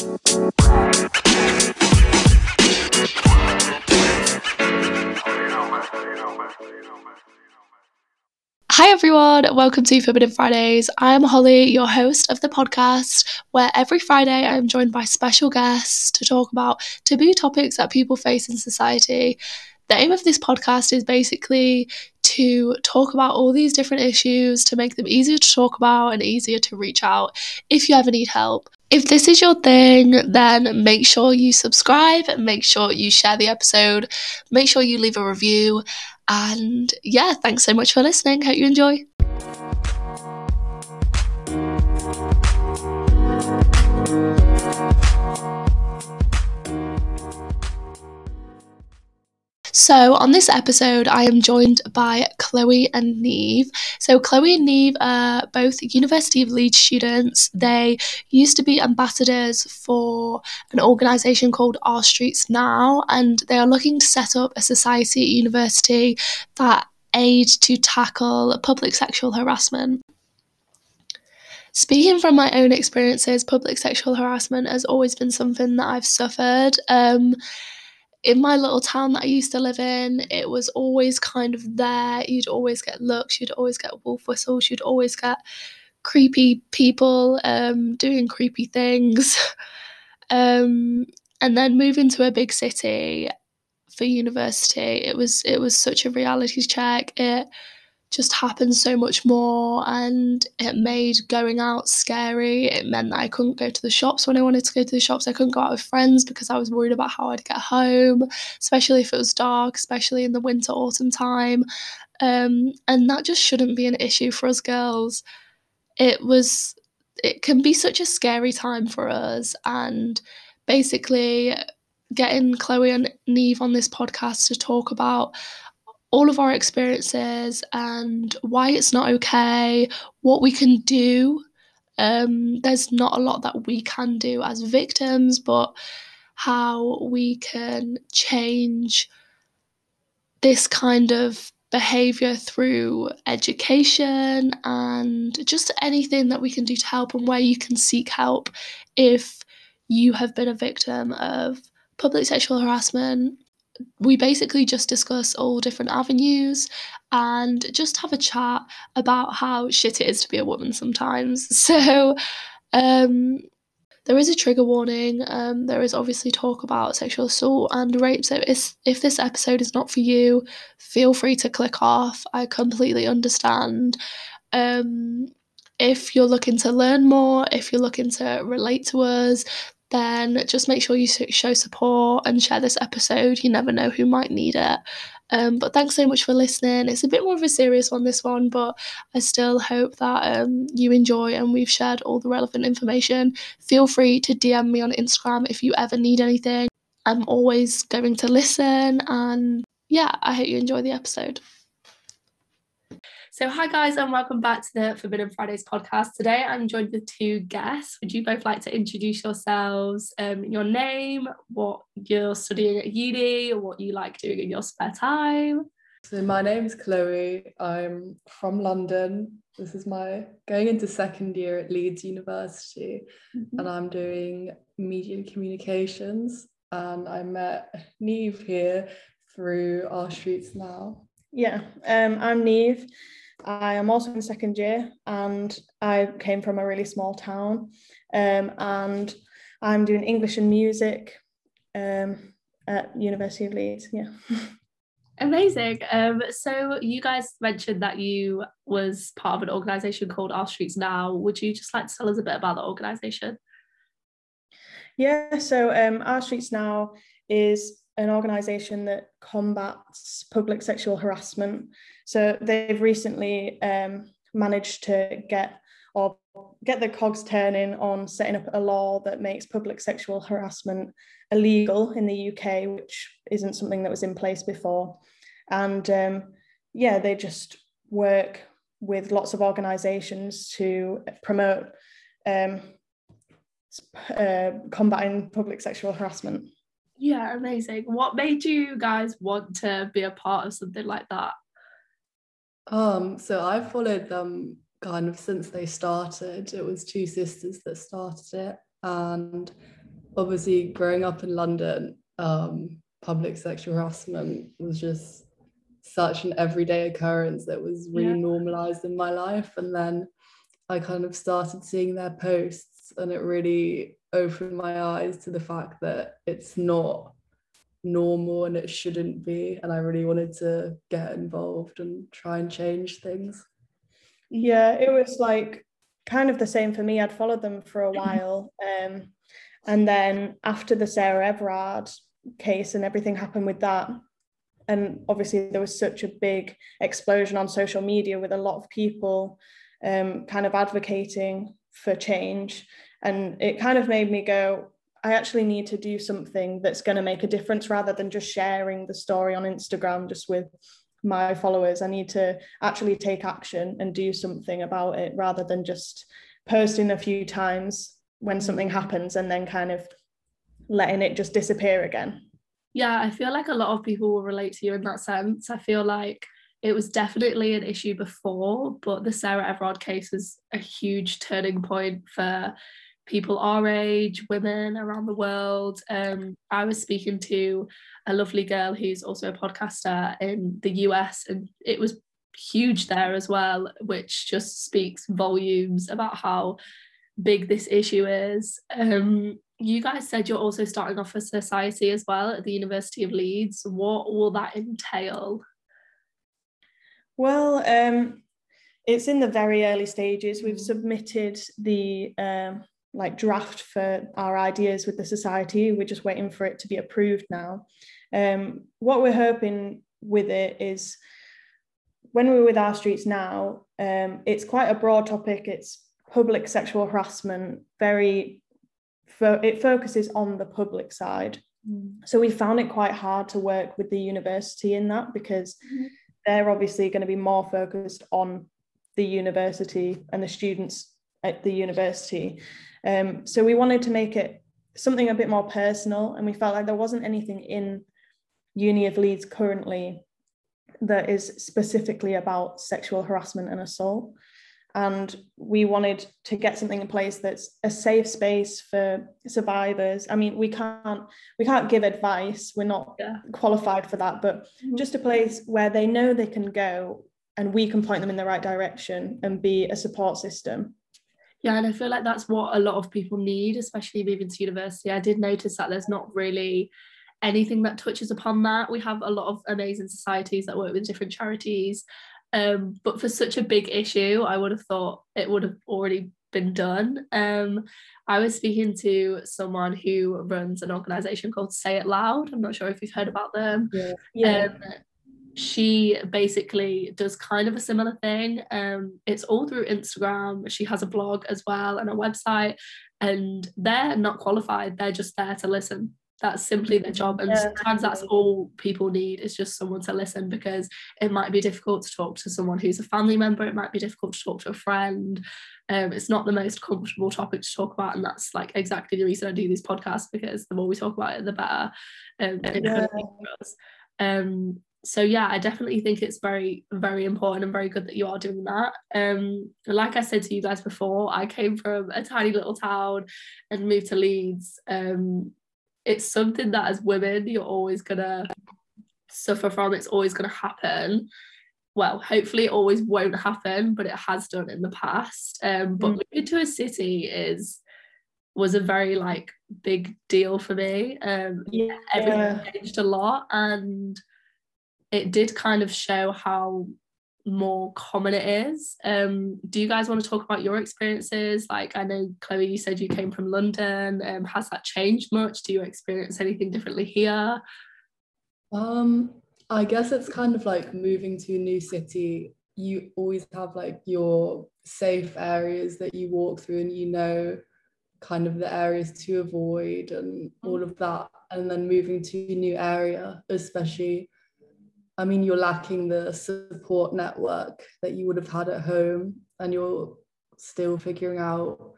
Hi everyone, welcome to Forbidden Fridays. I'm Holly, your host of the podcast, where every Friday I'm joined by special guests to talk about taboo topics that people face in society. The aim of this podcast is basically to talk about all these different issues, to make them easier to talk about and easier to reach out if you ever need help. If this is your thing, then make sure you subscribe, make sure you share the episode, make sure you leave a review, and yeah, thanks so much for listening. Hope you enjoy. So, on this episode, I am joined by Chloe and Neve. So, Chloe and Neve are both University of Leeds students. They used to be ambassadors for an organisation called Our Streets Now, and they are looking to set up a society at university that aid to tackle public sexual harassment. Speaking from my own experiences, public sexual harassment has always been something that I've suffered. Um, in my little town that I used to live in, it was always kind of there. You'd always get looks, you'd always get wolf whistles, you'd always get creepy people um, doing creepy things. um, and then moving to a big city for university, it was it was such a reality check. It just happened so much more and it made going out scary. It meant that I couldn't go to the shops when I wanted to go to the shops. I couldn't go out with friends because I was worried about how I'd get home, especially if it was dark, especially in the winter autumn time. Um, and that just shouldn't be an issue for us girls. It was it can be such a scary time for us and basically getting Chloe and Neve on this podcast to talk about all of our experiences and why it's not okay, what we can do. Um, there's not a lot that we can do as victims, but how we can change this kind of behavior through education and just anything that we can do to help and where you can seek help if you have been a victim of public sexual harassment we basically just discuss all different avenues and just have a chat about how shit it is to be a woman sometimes. So, um, there is a trigger warning. Um, there is obviously talk about sexual assault and rape. So, if, if this episode is not for you, feel free to click off. I completely understand. Um, if you're looking to learn more, if you're looking to relate to us, then just make sure you show support and share this episode. You never know who might need it. Um, but thanks so much for listening. It's a bit more of a serious one, this one, but I still hope that um, you enjoy and we've shared all the relevant information. Feel free to DM me on Instagram if you ever need anything. I'm always going to listen, and yeah, I hope you enjoy the episode. So, hi guys, and welcome back to the Forbidden Fridays podcast. Today, I'm joined with two guests. Would you both like to introduce yourselves, um, your name, what you're studying at uni, or what you like doing in your spare time? So, my name is Chloe. I'm from London. This is my going into second year at Leeds University, mm-hmm. and I'm doing media and communications. And I met Neve here through Our Streets Now. Yeah, um, I'm Neve. I am also in second year and I came from a really small town um, and I'm doing English and music um, at University of Leeds. Yeah. Amazing. Um, so you guys mentioned that you was part of an organisation called Our Streets Now. Would you just like to tell us a bit about the organisation? Yeah, so um, Our Streets Now is an organisation that combats public sexual harassment so they've recently um, managed to get or get the cogs turning on setting up a law that makes public sexual harassment illegal in the UK, which isn't something that was in place before. And um, yeah, they just work with lots of organisations to promote um, uh, combating public sexual harassment. Yeah, amazing. What made you guys want to be a part of something like that? Um, so I followed them kind of since they started. It was two sisters that started it, and obviously growing up in London, um, public sexual harassment was just such an everyday occurrence that was really yeah. normalized in my life. And then I kind of started seeing their posts, and it really opened my eyes to the fact that it's not normal and it shouldn't be. And I really wanted to get involved and try and change things. Yeah, it was like kind of the same for me. I'd followed them for a while. Um, and then after the Sarah Everard case and everything happened with that, and obviously there was such a big explosion on social media with a lot of people um, kind of advocating for change. And it kind of made me go, I actually need to do something that's going to make a difference rather than just sharing the story on Instagram just with my followers. I need to actually take action and do something about it rather than just posting a few times when something happens and then kind of letting it just disappear again. Yeah, I feel like a lot of people will relate to you in that sense. I feel like it was definitely an issue before, but the Sarah Everard case was a huge turning point for people our age, women around the world. Um, I was speaking to a lovely girl who's also a podcaster in the US, and it was huge there as well, which just speaks volumes about how big this issue is. Um, you guys said you're also starting off a society as well at the University of Leeds. What will that entail? Well, um, it's in the very early stages. We've submitted the um, like draft for our ideas with the society. We're just waiting for it to be approved now. Um, what we're hoping with it is when we're with our streets now, um, it's quite a broad topic. It's public sexual harassment, very, fo- it focuses on the public side. Mm. So we found it quite hard to work with the university in that because mm. they're obviously going to be more focused on the university and the students at the university. Um, so we wanted to make it something a bit more personal, and we felt like there wasn't anything in Uni of Leeds currently that is specifically about sexual harassment and assault. And we wanted to get something in place that's a safe space for survivors. I mean, we can't we can't give advice. We're not yeah. qualified for that, but mm-hmm. just a place where they know they can go and we can point them in the right direction and be a support system yeah and i feel like that's what a lot of people need especially moving to university. I did notice that there's not really anything that touches upon that. We have a lot of amazing societies that work with different charities. Um, but for such a big issue i would have thought it would have already been done. Um, i was speaking to someone who runs an organization called say it loud. I'm not sure if you've heard about them. Yeah, yeah. Um, she basically does kind of a similar thing. Um, it's all through Instagram. She has a blog as well and a website, and they're not qualified. They're just there to listen. That's simply their job, and yeah, sometimes that's all people need is just someone to listen because it might be difficult to talk to someone who's a family member. It might be difficult to talk to a friend. Um, it's not the most comfortable topic to talk about, and that's like exactly the reason I do these podcasts because the more we talk about it, the better. Um, yeah. Um, so yeah i definitely think it's very very important and very good that you are doing that. Um like i said to you guys before i came from a tiny little town and moved to leeds. Um it's something that as women you're always gonna suffer from. It's always gonna happen. Well hopefully it always won't happen but it has done in the past. Um but mm. moving to a city is was a very like big deal for me. Um yeah. everything changed a lot and it did kind of show how more common it is. Um, do you guys want to talk about your experiences? Like, I know Chloe, you said you came from London. Um, has that changed much? Do you experience anything differently here? Um, I guess it's kind of like moving to a new city. You always have like your safe areas that you walk through, and you know kind of the areas to avoid and all of that. And then moving to a new area, especially I mean, you're lacking the support network that you would have had at home, and you're still figuring out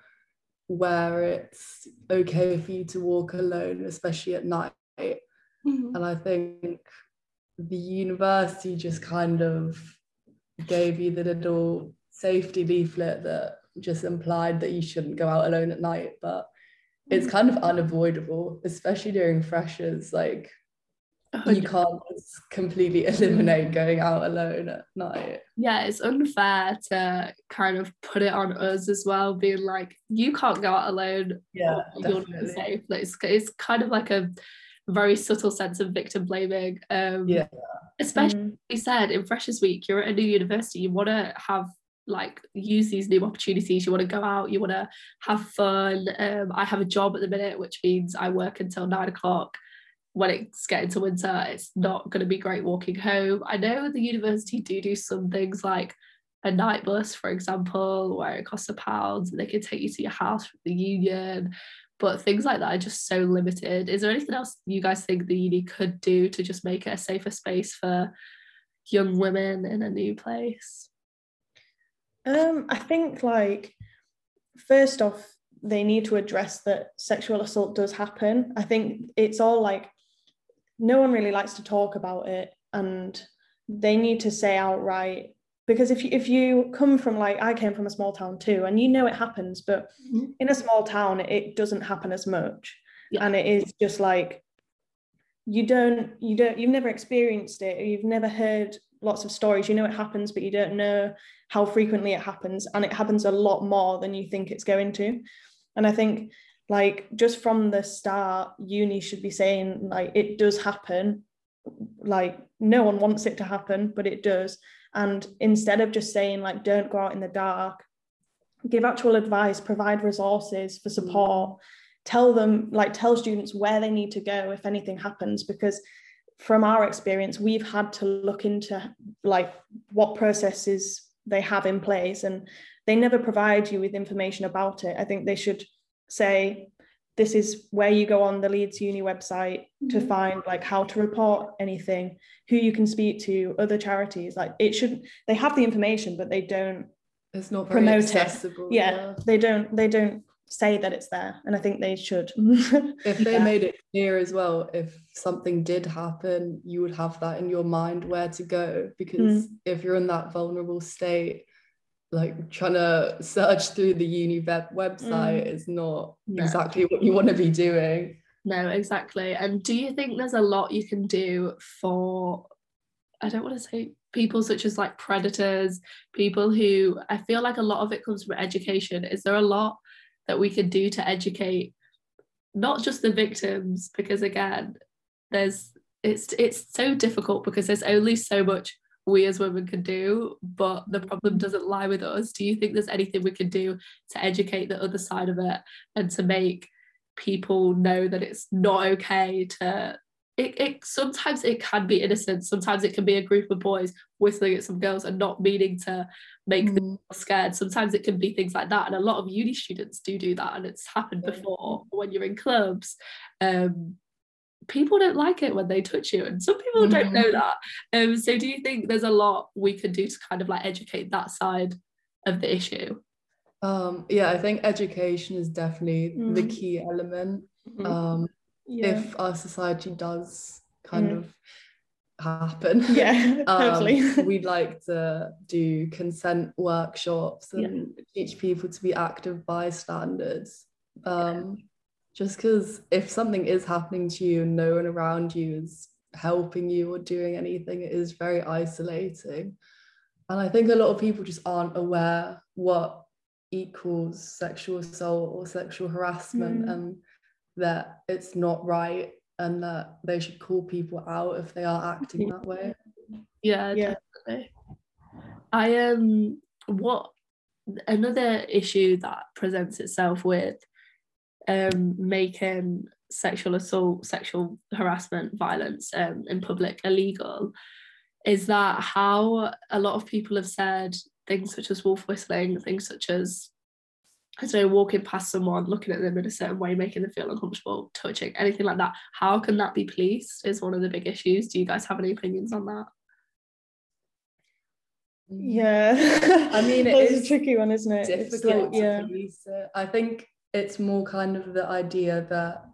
where it's okay for you to walk alone, especially at night. Mm-hmm. And I think the university just kind of gave you the little safety leaflet that just implied that you shouldn't go out alone at night. But it's kind of unavoidable, especially during freshers. Like you can't just completely eliminate going out alone at night. Yeah, it's unfair to kind of put it on us as well, being like, you can't go out alone. Yeah, you're not safe. Like, it's, it's kind of like a very subtle sense of victim blaming. Um, yeah. Especially, mm. you said in Freshers Week, you're at a new university, you want to have like use these new opportunities you want to go out you want to have fun um, i have a job at the minute which means i work until nine o'clock when it's getting to winter it's not going to be great walking home. I know the university do do some things like a night bus for example where it costs a pound and they can take you to your house from the union but things like that are just so limited. Is there anything else you guys think the uni could do to just make it a safer space for young women in a new place? Um, I think like first off, they need to address that sexual assault does happen. I think it's all like no one really likes to talk about it, and they need to say outright because if you, if you come from like I came from a small town too, and you know it happens, but mm-hmm. in a small town it doesn't happen as much, yeah. and it is just like you don't you don't you've never experienced it, you've never heard lots of stories you know it happens but you don't know how frequently it happens and it happens a lot more than you think it's going to and i think like just from the start uni should be saying like it does happen. Like no one wants it to happen but it does. And instead of just saying like don't go out in the dark give actual advice provide resources for support. Mm. tell them like tell students where they need to go if anything happens because from our experience we've had to look into like what processes they have in place and they never provide you with information about it. I think they should say this is where you go on the leeds uni website mm-hmm. to find like how to report anything who you can speak to other charities like it shouldn't they have the information but they don't it's not promote it yeah, yeah, they don't they don't say that it's there and i think they should if they yeah. made it clear as well if something did happen you would have that in your mind where to go because mm. if you're in that vulnerable state like trying to search through the uni web website mm. is not no. exactly what you want to be doing no exactly and do you think there's a lot you can do for i don't want to say people such as like predators people who i feel like a lot of it comes from education is there a lot that we could do to educate not just the victims because again there's it's it's so difficult because there's only so much we as women can do but the problem doesn't lie with us. Do you think there's anything we can do to educate the other side of it and to make people know that it's not okay to it, it sometimes it can be innocent. Sometimes it can be a group of boys whistling at some girls and not meaning to make mm. them scared. Sometimes it can be things like that and a lot of uni students do do that and it's happened before when you're in clubs. Um, people don't like it when they touch you and some people mm. don't know mm-hmm. that um, so do you think there's a lot we could do to kind of like educate that side of the issue um, yeah i think education is definitely mm. the key element mm-hmm. um, yeah. if our society does kind mm. of happen. Yeah, totally. um, we'd like to do consent workshops and yeah. teach people to be active bystanders. Um, yeah. Just because if something is happening to you and no one around you is helping you or doing anything, it is very isolating. And I think a lot of people just aren't aware what equals sexual assault or sexual harassment mm. and that it's not right and that they should call people out if they are acting that way. Yeah, yeah. definitely. I am um, what another issue that presents itself with um making sexual assault, sexual harassment, violence um, in public illegal is that how a lot of people have said things such as wolf whistling, things such as I don't know, walking past someone, looking at them in a certain way, making them feel uncomfortable, touching, anything like that. How can that be policed is one of the big issues. Do you guys have any opinions on that? Yeah. I mean, it is a tricky one, isn't it? Difficult like, yeah. police it. I think it's more kind of the idea that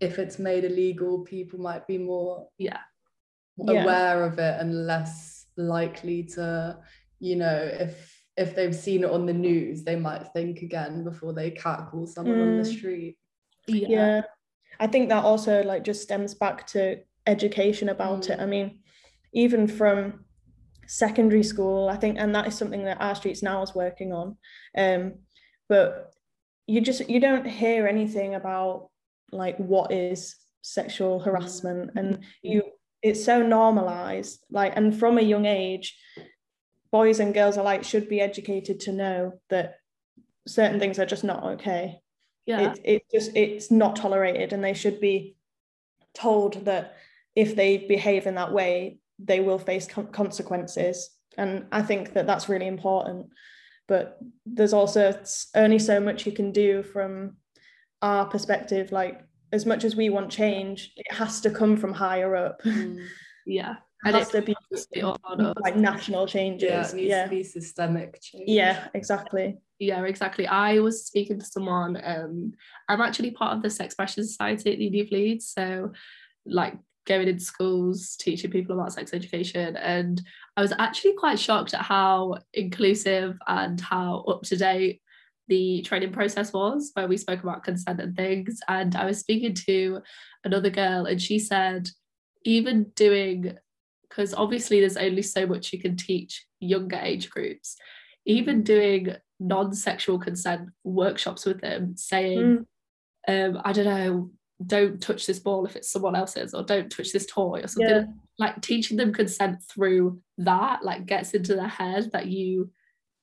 if it's made illegal, people might be more yeah aware yeah. of it and less likely to, you know, if if they've seen it on the news, they might think again before they catcall someone mm. on the mm. street. yeah. yeah. I think that also like just stems back to education about mm. it. I mean, even from secondary school, I think, and that is something that our streets now is working on. Um, but you just you don't hear anything about like what is sexual mm-hmm. harassment and mm-hmm. you it's so normalized like and from a young age boys and girls alike should be educated to know that certain things are just not okay. Yeah. It, it just it's not tolerated and they should be told that if they behave in that way they will face consequences. And i think that that's really important but there's also only so much you can do from our perspective like as much as we want change it has to come from higher up. Mm, yeah. It has to be like national changes yeah, it needs yeah. to be systemic change. Yeah exactly. Yeah exactly. I was speaking to someone um i'm actually part of the Sexpression society at the uni of leeds so like going into schools teaching people about sex education and i was actually quite shocked at how inclusive and how up to date the training process was where we spoke about consent and things and i was speaking to another girl and she said even doing because obviously there's only so much you can teach younger age groups even doing non-sexual consent workshops with them saying mm. um i don't know don't touch this ball if it's someone else's or don't touch this toy or something yeah. like teaching them consent through that like gets into their head that you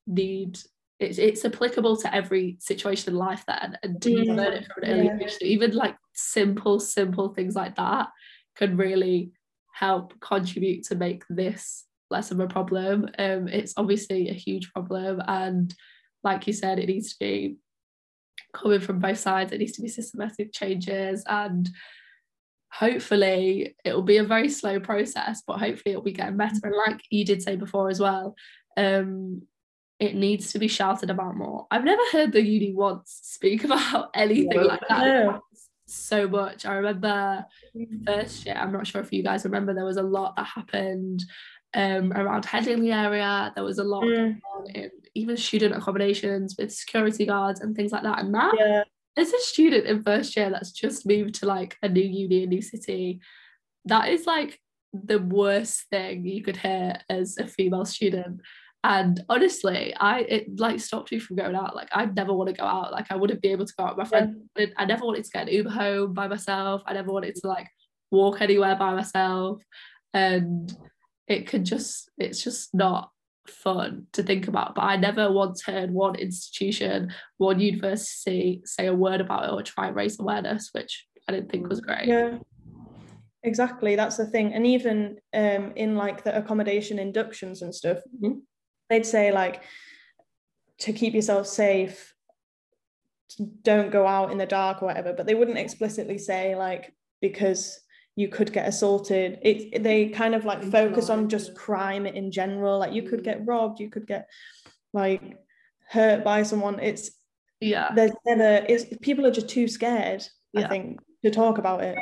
need it's, it's applicable to every situation in life then and to yeah. learn it from an early age even like simple simple things like that can really help contribute to make this less of a problem um it's obviously a huge problem and like you said it needs to be coming from both sides. It needs to be systematic changes and hopefully it will be a very slow process, but hopefully it'll be getting better. And like you did say before as well, um, it needs to be shouted about more. I've never heard the uni once speak about anything like that. So much. I remember first year, I'm not sure if you guys remember, there was a lot that happened um, around the area. There was a lot mm. in even student accommodations with security guards and things like that. And that, yeah. as a student in first year that's just moved to like a new uni, a new city, that is like the worst thing you could hear as a female student. And honestly, I it like stopped me from going out. Like I'd never want to go out. Like I wouldn't be able to go out with my friend. Yeah. I never wanted to get an Uber home by myself. I never wanted to like walk anywhere by myself. And it could just it's just not fun to think about. But i never once heard one institution one university say a word about it or try and raise awareness which i didn't think was great. Yeah. Exactly. That's the thing. And even um in like the accommodation inductions and stuff mm-hmm. they'd say like to keep yourself safe don't go out in the dark or whatever. But they wouldn't explicitly say like because you could get assaulted. It they kind of like focus on just crime in general. Like you could get robbed you could get like hurt by someone. It's yeah. there's never it's people are just too scared yeah. i think to talk about it.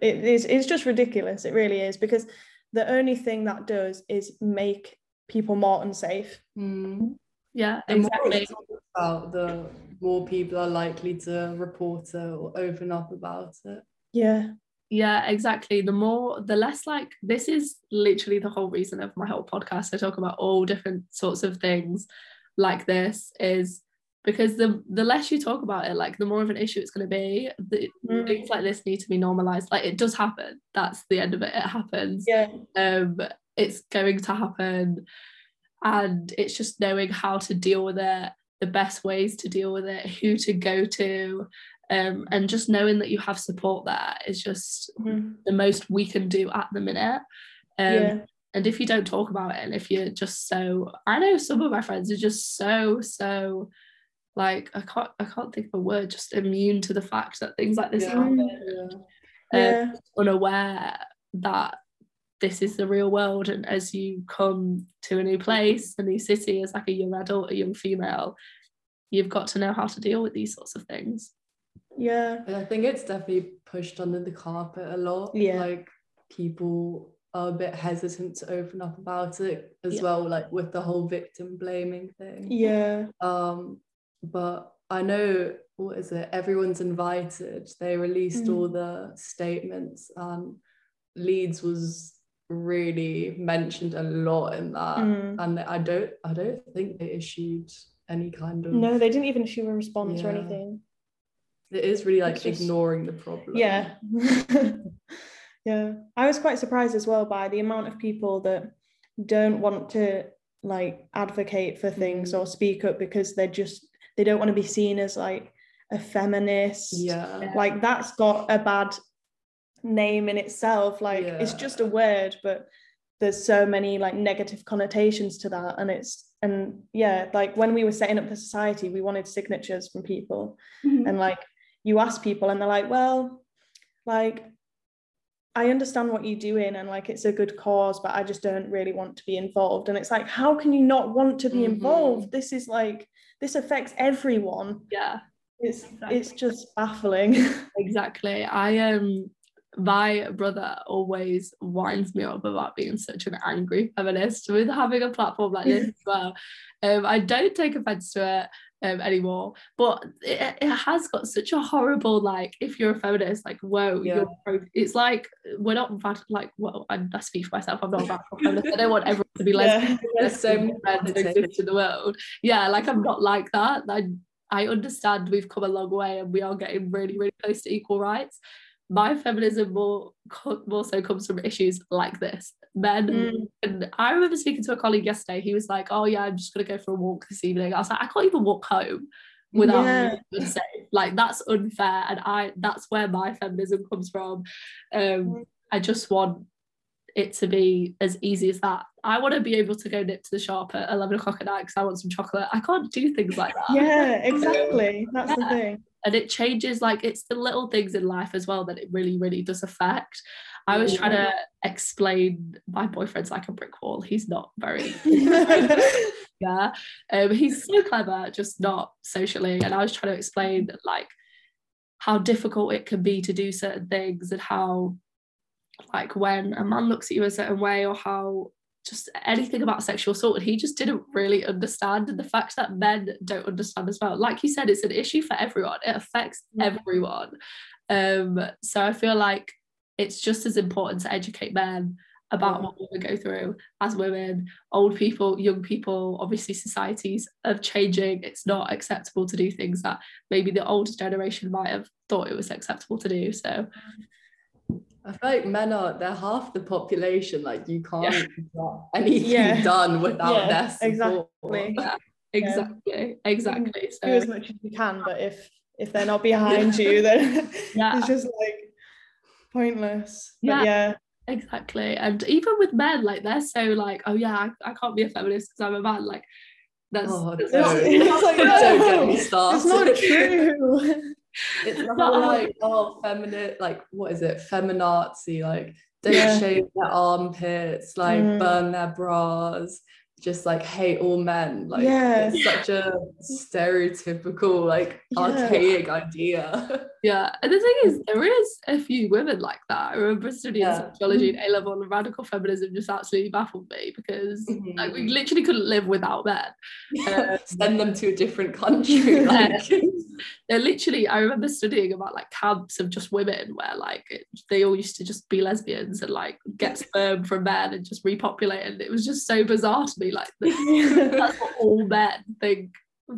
It is it's just ridiculous. It really is. Because the only thing that does is make people more unsafe. Mm. yeah exactly. about the more people are likely to report it or open up about it. Yeah yeah exactly. The more the less like this is literally the whole reason of my whole podcast. I talk about all different sorts of things like this is because the the less you talk about it like the more of an issue it's going to be. The, mm. things like this need to be normalized. Like it does happen. That's the end of it. It happens. Yeah. Um it's going to happen. And it's just knowing how to deal with it the best ways to deal with it who to go to um, and just knowing that you have support there is just mm. the most we can do at the minute um, yeah. and if you don't talk about it and if you're just so I know some of my friends are just so so like I can't I can't think of a word just immune to the fact that things like this yeah. happen yeah. Um, unaware that this is the real world and as you come to a new place a new city as like a young adult a young female you've got to know how to deal with these sorts of things yeah. And I think it's definitely pushed under the carpet a lot. Yeah. Like people are a bit hesitant to open up about it as yeah. well, like with the whole victim blaming thing. Yeah. Um, but I know what is it? Everyone's invited. They released Mm. all the statements, and Leeds was really mentioned a lot in that. Mm. And I don't, I don't think they issued any kind of. No, they didn't even issue a response or anything. It is really like just- ignoring the problem. Yeah. yeah. I was quite surprised as well by the amount of people that don't want to like advocate for things Mm. or speak up because they're just they don't want to be seen as like a feminist. Yeah. Like that's got a bad name in itself. Like it's just a word, but there's so many like negative connotations to that. And it's and yeah, like when we were setting up the society, we wanted signatures from people and like you ask people and they're like well like i understand what you're doing and like it's a good cause but i just don't really want to be involved and it's like how can you not want to be Mhm. involved this is like this affects everyone Yeah, it's Exactly. it's just baffling exactly. I um my brother always winds me up about being such an angry feminist with having a platform like this as well. Um, I don't take offense to it um, anymore, but it, it has got such a horrible like. If you're a feminist, like whoa, Yeah. you're it's like we're not bad. Like well, I'm I speak for myself. I'm not a radical feminist. I don't want everyone to be Yeah. lesbian. There's so many that exist in the world. Yeah, like I'm not like that. I I understand we've come a long way and we are getting really, really close to equal rights. My feminism more, co- more so comes from issues like this. Men, Mm. and I remember speaking to a colleague yesterday. He was like, "Oh yeah, I'm just gonna go for a walk this evening." I was like, "I can't even walk home without Yeah. being safe. Like that's unfair." And I, that's where my feminism comes from. Um, Mm. I just want it to be as easy as that. I want to be able to go nip to the shop at 11 o'clock at night because I want some chocolate. I can't do things like that. yeah exactly that's the thing And it changes, like, it's the little things in life as well that it really, really does affect. I was trying to explain my boyfriend's like a brick wall. He's not very, yeah. Um, he's so clever, just not socially. And I was trying to explain, like, how difficult it can be to do certain things and how like when a man looks at you a certain way or how just anything about sexual assault and he just didn't really understand and the fact that men don't understand as well. Like you said it's an issue for everyone. It affects everyone. Um so i feel like it's just as important to educate men about what women go through as women. Old people young people obviously societies are changing. It's not acceptable to do things that maybe the older generation might have thought it was acceptable to do. So I feel like men are they're half the population. Like you can't Yeah. get anything Yeah. done without Yeah, their support. exactly. Yeah, exactly, exactly. do as much as you can but if if they're not behind you then Yeah. it's just like pointless But Yeah. yeah exactly, and even with men, like they're so like, oh yeah, I, I can't be a feminist because I'm a man. Like that's, Oh, that's don't. It's like, Don't get no, me it's not true It's the whole like oh feminine like what is it feminazi like don't Yeah. shave their armpits like Mm. burn their bras just like hate all men like Yeah. it's such a stereotypical like Yeah. archaic idea yeah, and the thing is, mm. there is a few women like that. I remember studying Yeah. sociology mm. in A level, and radical feminism just absolutely baffled me because mm-hmm. like we literally couldn't live without men. Um, send them to a different country like they're literally i remember studying about like camps of just women where like it, they all used to just be lesbians and like get sperm from men and just repopulate and it was just so bizarre to me like that's what all men think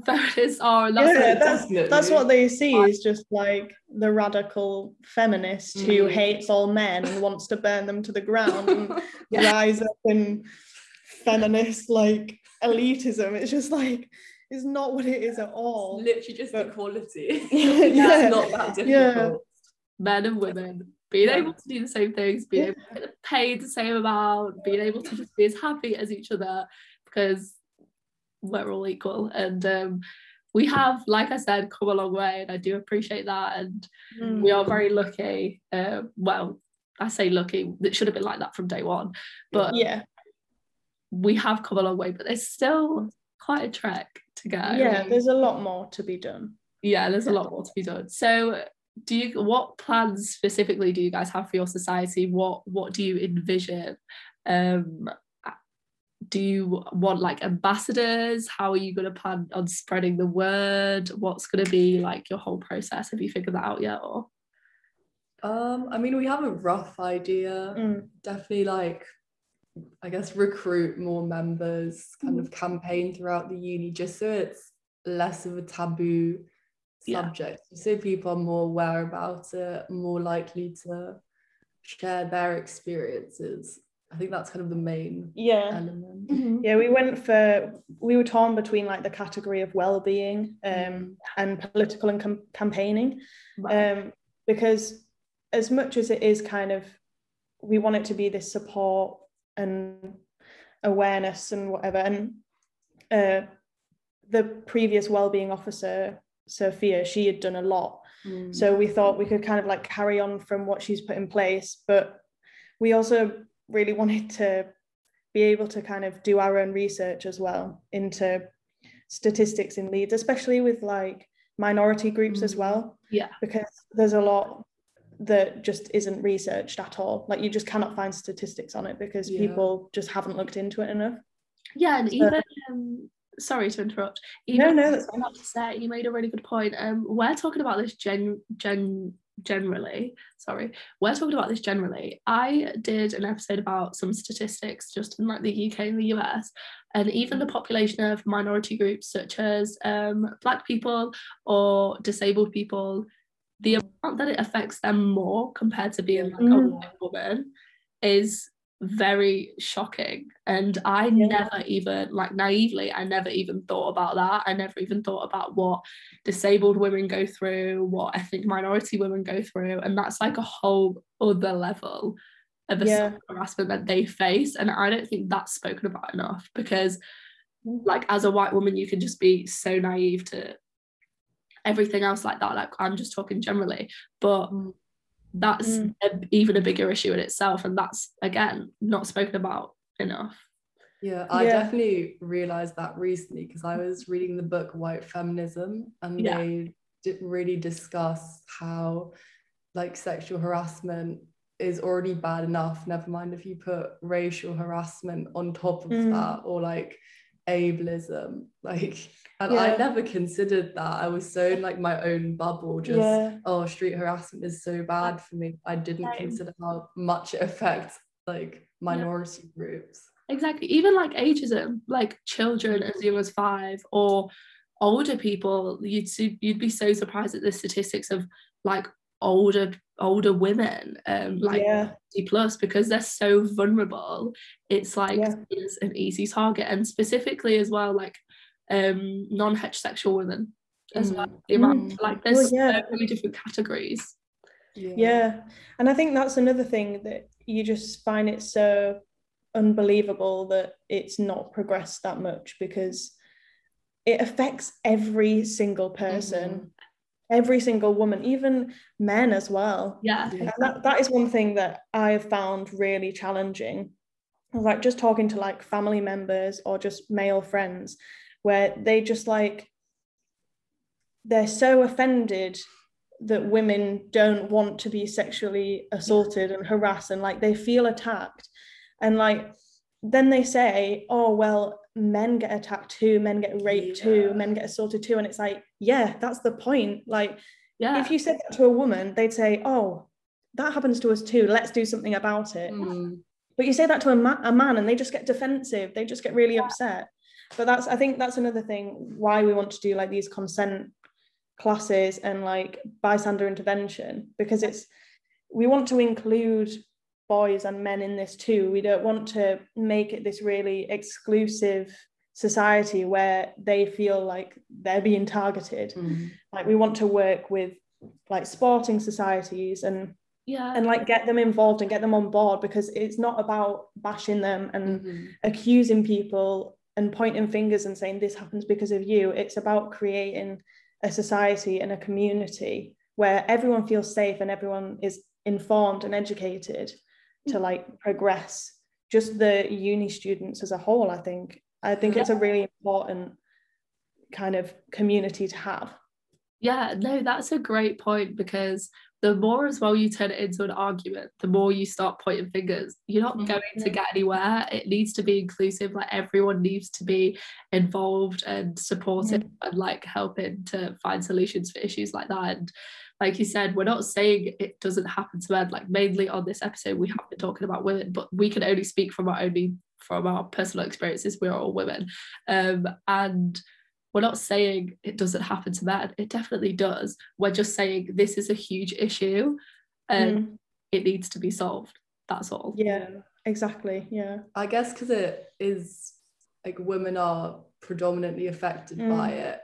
feminists are that's yeah, that's, that's what they see is just like the radical feminist who Mm. hates all men and wants to burn them to the ground and Yeah. rise up in feminist like elitism. It's just like it's not what it is at all. literally just But- equality Yeah. it's not that difficult Yeah. men and women being Yeah. able to do the same things being able to get paid the same amount being able to just be as happy as each other because we're all equal. And um, we have like i said come a long way and i do appreciate that. And Mm. we are very lucky uh, well i say lucky it should have been like that from day one but yeah, we have come a long way but there's still quite a trek to go. Yeah, there's a lot more to be done. yeah there's a lot more to be done. So do you what plans specifically do you guys have for your society? What what do you envision um do you want like ambassadors? How are you going to plan on spreading the word? What's going to be like your whole process? Have you figured that out yet or? Um i mean we have a rough idea. Mm. definitely like i guess recruit more members kind Mm. of campaign throughout the uni just so it's less of a taboo Yeah. subject. So people are more aware about it more likely to share their experiences i think that's kind of the main Yeah. element Yeah, we went for we were torn between like the category of well-being um, Mm. and political and com- campaigning Right. um, because as much as it is kind of we want it to be this support and awareness and whatever and uh, the previous well-being officer Sophia she had done a lot Mm. so we thought we could kind of like carry on from what she's put in place but we also really wanted to be able to kind of do our own research as well into statistics in Leeds especially with like minority groups as Mm. well Yeah. because there's a lot that just isn't researched at all like you just cannot find statistics on it because Yeah. people just haven't looked into it enough yeah and So- even um, sorry to interrupt no even no that's I was about to say you made a really good point um we're talking about this gen gen generally sorry we're talking about this generally i did an episode about some statistics just in like the uk and the us and even the population of minority groups such as um black people or disabled people the amount that it affects them more compared to being like a Mm. white woman is very shocking. And i Yeah. never even like naively i never even thought about that. I never even thought about what disabled women go through what ethnic minority women go through. And that's like a whole other level of Yeah. harassment that they face. And i don't think that's spoken about enough because like as a white woman you can just be so naive to everything else like that. Like i'm just talking generally. But Mm. That's Mm. a, even a bigger issue in itself and that's again not spoken about enough Yeah, I Yeah. definitely realized that recently because I was reading the book White Feminism and Yeah. they did really discuss how like sexual harassment is already bad enough, never mind if you put racial harassment on top of Mm. that or like ableism. Like and Yeah. I never considered that. I was so in like my own bubble, just yeah oh street harassment is so bad for me. I didn't Same. consider how much it affects like minority groups. exactly even like ageism like children as young as five or older people you'd see, you'd be so surprised at the statistics of like older older women um like yeah 50 plus because they're so vulnerable it's like Yeah. it's an easy target and specifically as well like um non-heterosexual women as well Mm. the amount Mm. like there's Well, yeah. so many different categories Yeah. And I think that's another thing that you just find it so unbelievable that it's not progressed that much because it affects every single person, Mhm. Every single woman, even men as well. yeah. And that, that is one thing that I have found really challenging. Like just talking to like family members or just male friends where they just like they're so offended that women don't want to be sexually assaulted and harassed and like they feel attacked and like then they say oh well men get attacked too men get raped too men get assaulted too. And it's like yeah that's the point. Like yeah. if you said that to a woman they'd say oh that happens to us too. Let's do something about it. Mm. but you say that to a, ma- a man and they just get defensive. They just get really upset. But that's i think that's another thing why we want to do like these consent classes and like bystander intervention because it's we want to include boys and men in this too. We don't want to make it this really exclusive society where they feel like they're being targeted. Mm. like we want to work with like sporting societies and yeah. and like get them involved and get them on board because it's not about bashing them and Mhm. accusing people and pointing fingers and saying this happens because of you. It's about creating a society and a community where everyone feels safe and everyone is informed and educated to like progress just the uni students as a whole i think i think it's a really important kind of community to have Yeah, no, that's a great point because the more as well you turn it into an argument, the more you start pointing fingers. You're not Mhm. going to get anywhere. It needs to be inclusive. Like everyone needs to be involved and supportive and like helping to find solutions for issues like that. And like you said, we're not saying it doesn't happen to men. Like mainly on this episode, we have been talking about women, but we can only speak from our only from our personal experiences. We're all women, um, and we're not saying it doesn't happen to men. It definitely does. We're just saying this is a huge issue, and Mm, it needs to be solved. That's all. yeah, exactly. Yeah. I guess because it is like women are predominantly affected Mm. by it.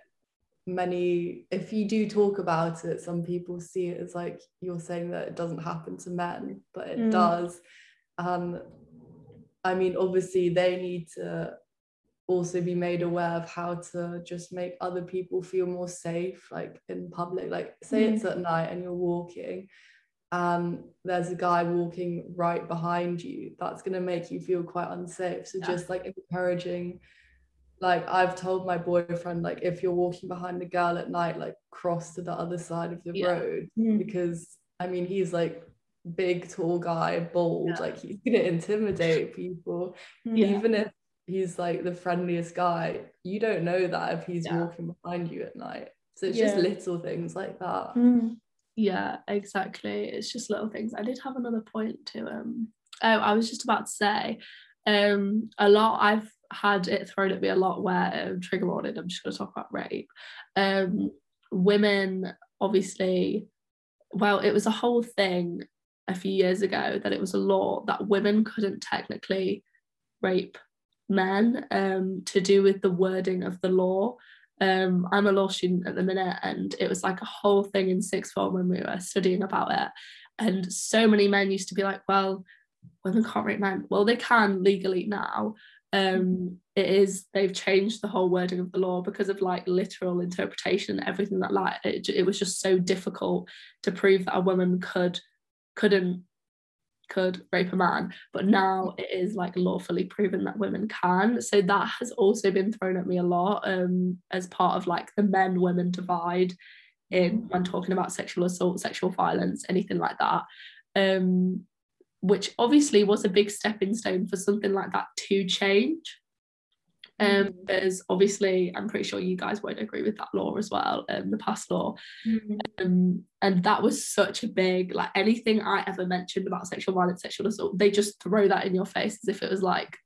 Many, if you do talk about it, some people see it as like you're saying that it doesn't happen to men, but it Mm. does. And I mean, obviously, they need to also be made aware of how to just make other people feel more safe, like in public. Like, say Mm. it's at night and you're walking and there's a guy walking right behind you, that's going to make you feel quite unsafe. So Yeah. just like encouraging, like I've told my boyfriend, like if you're walking behind a girl at night, like cross to the other side of the Yeah. road Mm, because I mean he's like big, tall guy, bald, Yeah. like he's gonna intimidate people, mm, Yeah. even if he's like the friendliest guy. You don't know that if he's Yeah. walking behind you at night. So it's just little things like that. mm, Yeah, exactly. It's just little things. I did have another point to um oh I was just about to say um a lot I've had it thrown at me a lot where um, trigger warning I'm just going to talk about rape um women obviously well it was a whole thing a few years ago that it was a law that women couldn't technically rape men um to do with the wording of the law um, I'm a law student at the minute, and it was like a whole thing in sixth form when we were studying about it. And so many men used to be like, "Well, women can't rape men." Well, they can legally now. Um, it is they've changed the whole wording of the law because of like literal interpretation and everything that like it, it was just so difficult to prove that a woman could couldn't could rape a man. But now it is like lawfully proven that women can. So that has also been thrown at me a lot um as part of like the men women divide in when talking about sexual assault sexual violence anything like that. Um which obviously was a big stepping stone for something like that to change um Mhm. because obviously i'm pretty sure you guys won't agree with that law as well um the past law mm, um, and that was such a big like anything I ever mentioned about sexual violence, sexual assault, they just throw that in your face as if it was like,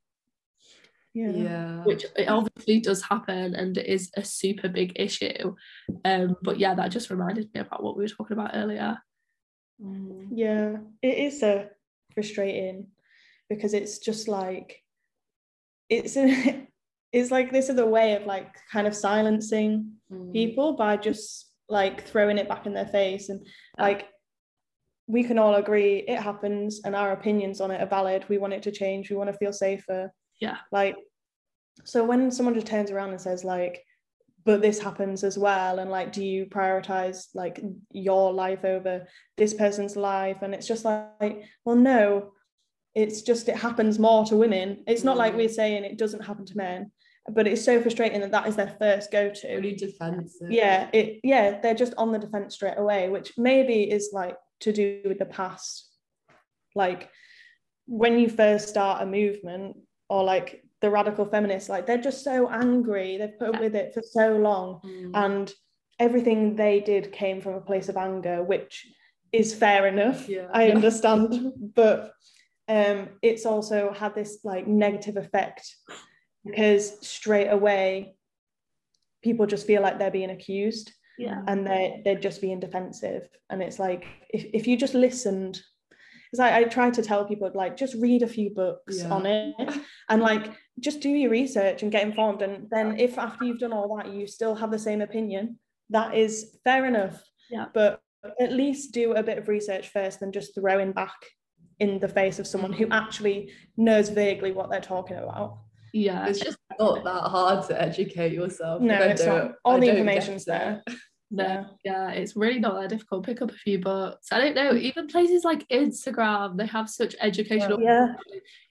yeah. Yeah. which it obviously does happen and it is a super big issue. Um, but yeah, that just reminded me about what we were talking about earlier. Mm. Yeah, it is so frustrating because it's just like it's a, it's like this is a way of like kind of silencing Mm. people by just like throwing it back in their face. And like we can all agree it happens and our opinions on it are valid. We want it to change. We want to feel safer. Yeah. like so when someone just turns around and says like but this happens as well. And like do you prioritize like your life over this person's life? And it's just like well no it's just it happens more to women. It's not like Mm. we're saying it doesn't happen to men but it's so frustrating that that is their first go-to. Really defensive. yeah it yeah they're just on the defense straight away which maybe is like to do with the past. Like when you first start a movement or like the radical feminists like they're just so angry they've put up with it for so long Mm. and everything they did came from a place of anger which is fair enough Yeah. i understand but um it's also had this like negative effect because straight away people just feel like they're being accused Yeah. and they're they're just being defensive and it's like if, if you just listened it's like I try to tell people like just read a few books Yeah. on it and like just do your research and get informed and then if after you've done all that you still have the same opinion that is fair enough Yeah. but at least do a bit of research first than just throwing back in the face of someone who actually knows vaguely what they're talking about Yeah. It's just not that hard to educate yourself. No, If it's not. All I the information's there. No, yeah, it's really not that difficult. Pick up a few books. I don't know, even places like Instagram, they have such educational. yeah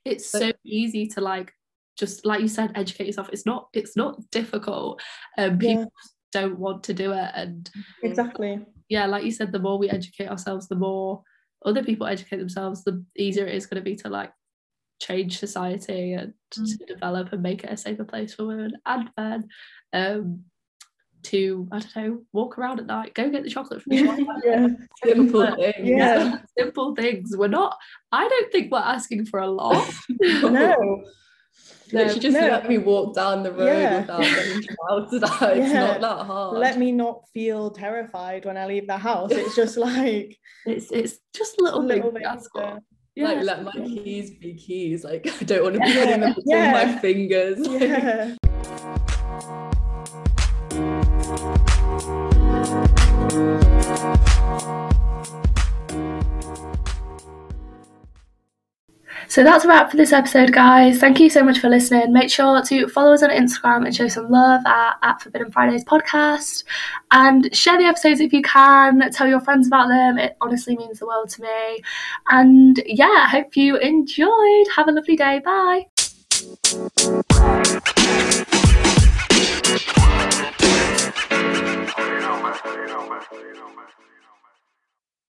It's so easy to like, just like you said, educate yourself. It's not. It's not difficult. Um, people Yeah. don't want to do it, and exactly yeah, like you said, the more we educate ourselves, the more other people educate themselves, the easier it is going to be to like change society and mm. to develop and make it a safer place for women and men. Um, to I don't know, walk around at night, go get the chocolate from the shop. yeah. Simple things. Yeah. Simple things. We're not. I don't think we're asking for a lot. no. Literally just no. let me walk down the road yeah. without getting shouted at. It's yeah. not that hard. Let me not feel terrified when I leave the house. It's just like it's it's just little, little bit. Yeah. Like let my keys be keys. Like I don't want to be putting them between my fingers. Yeah. So that's a wrap for this episode, guys. Thank you so much for listening. Make sure to follow us on Instagram and show some love at, at Forbidden Fridays podcast. And share the episodes if you can. Tell your friends about them. It honestly means the world to me. And yeah, I hope you enjoyed. Have a lovely day. Bye.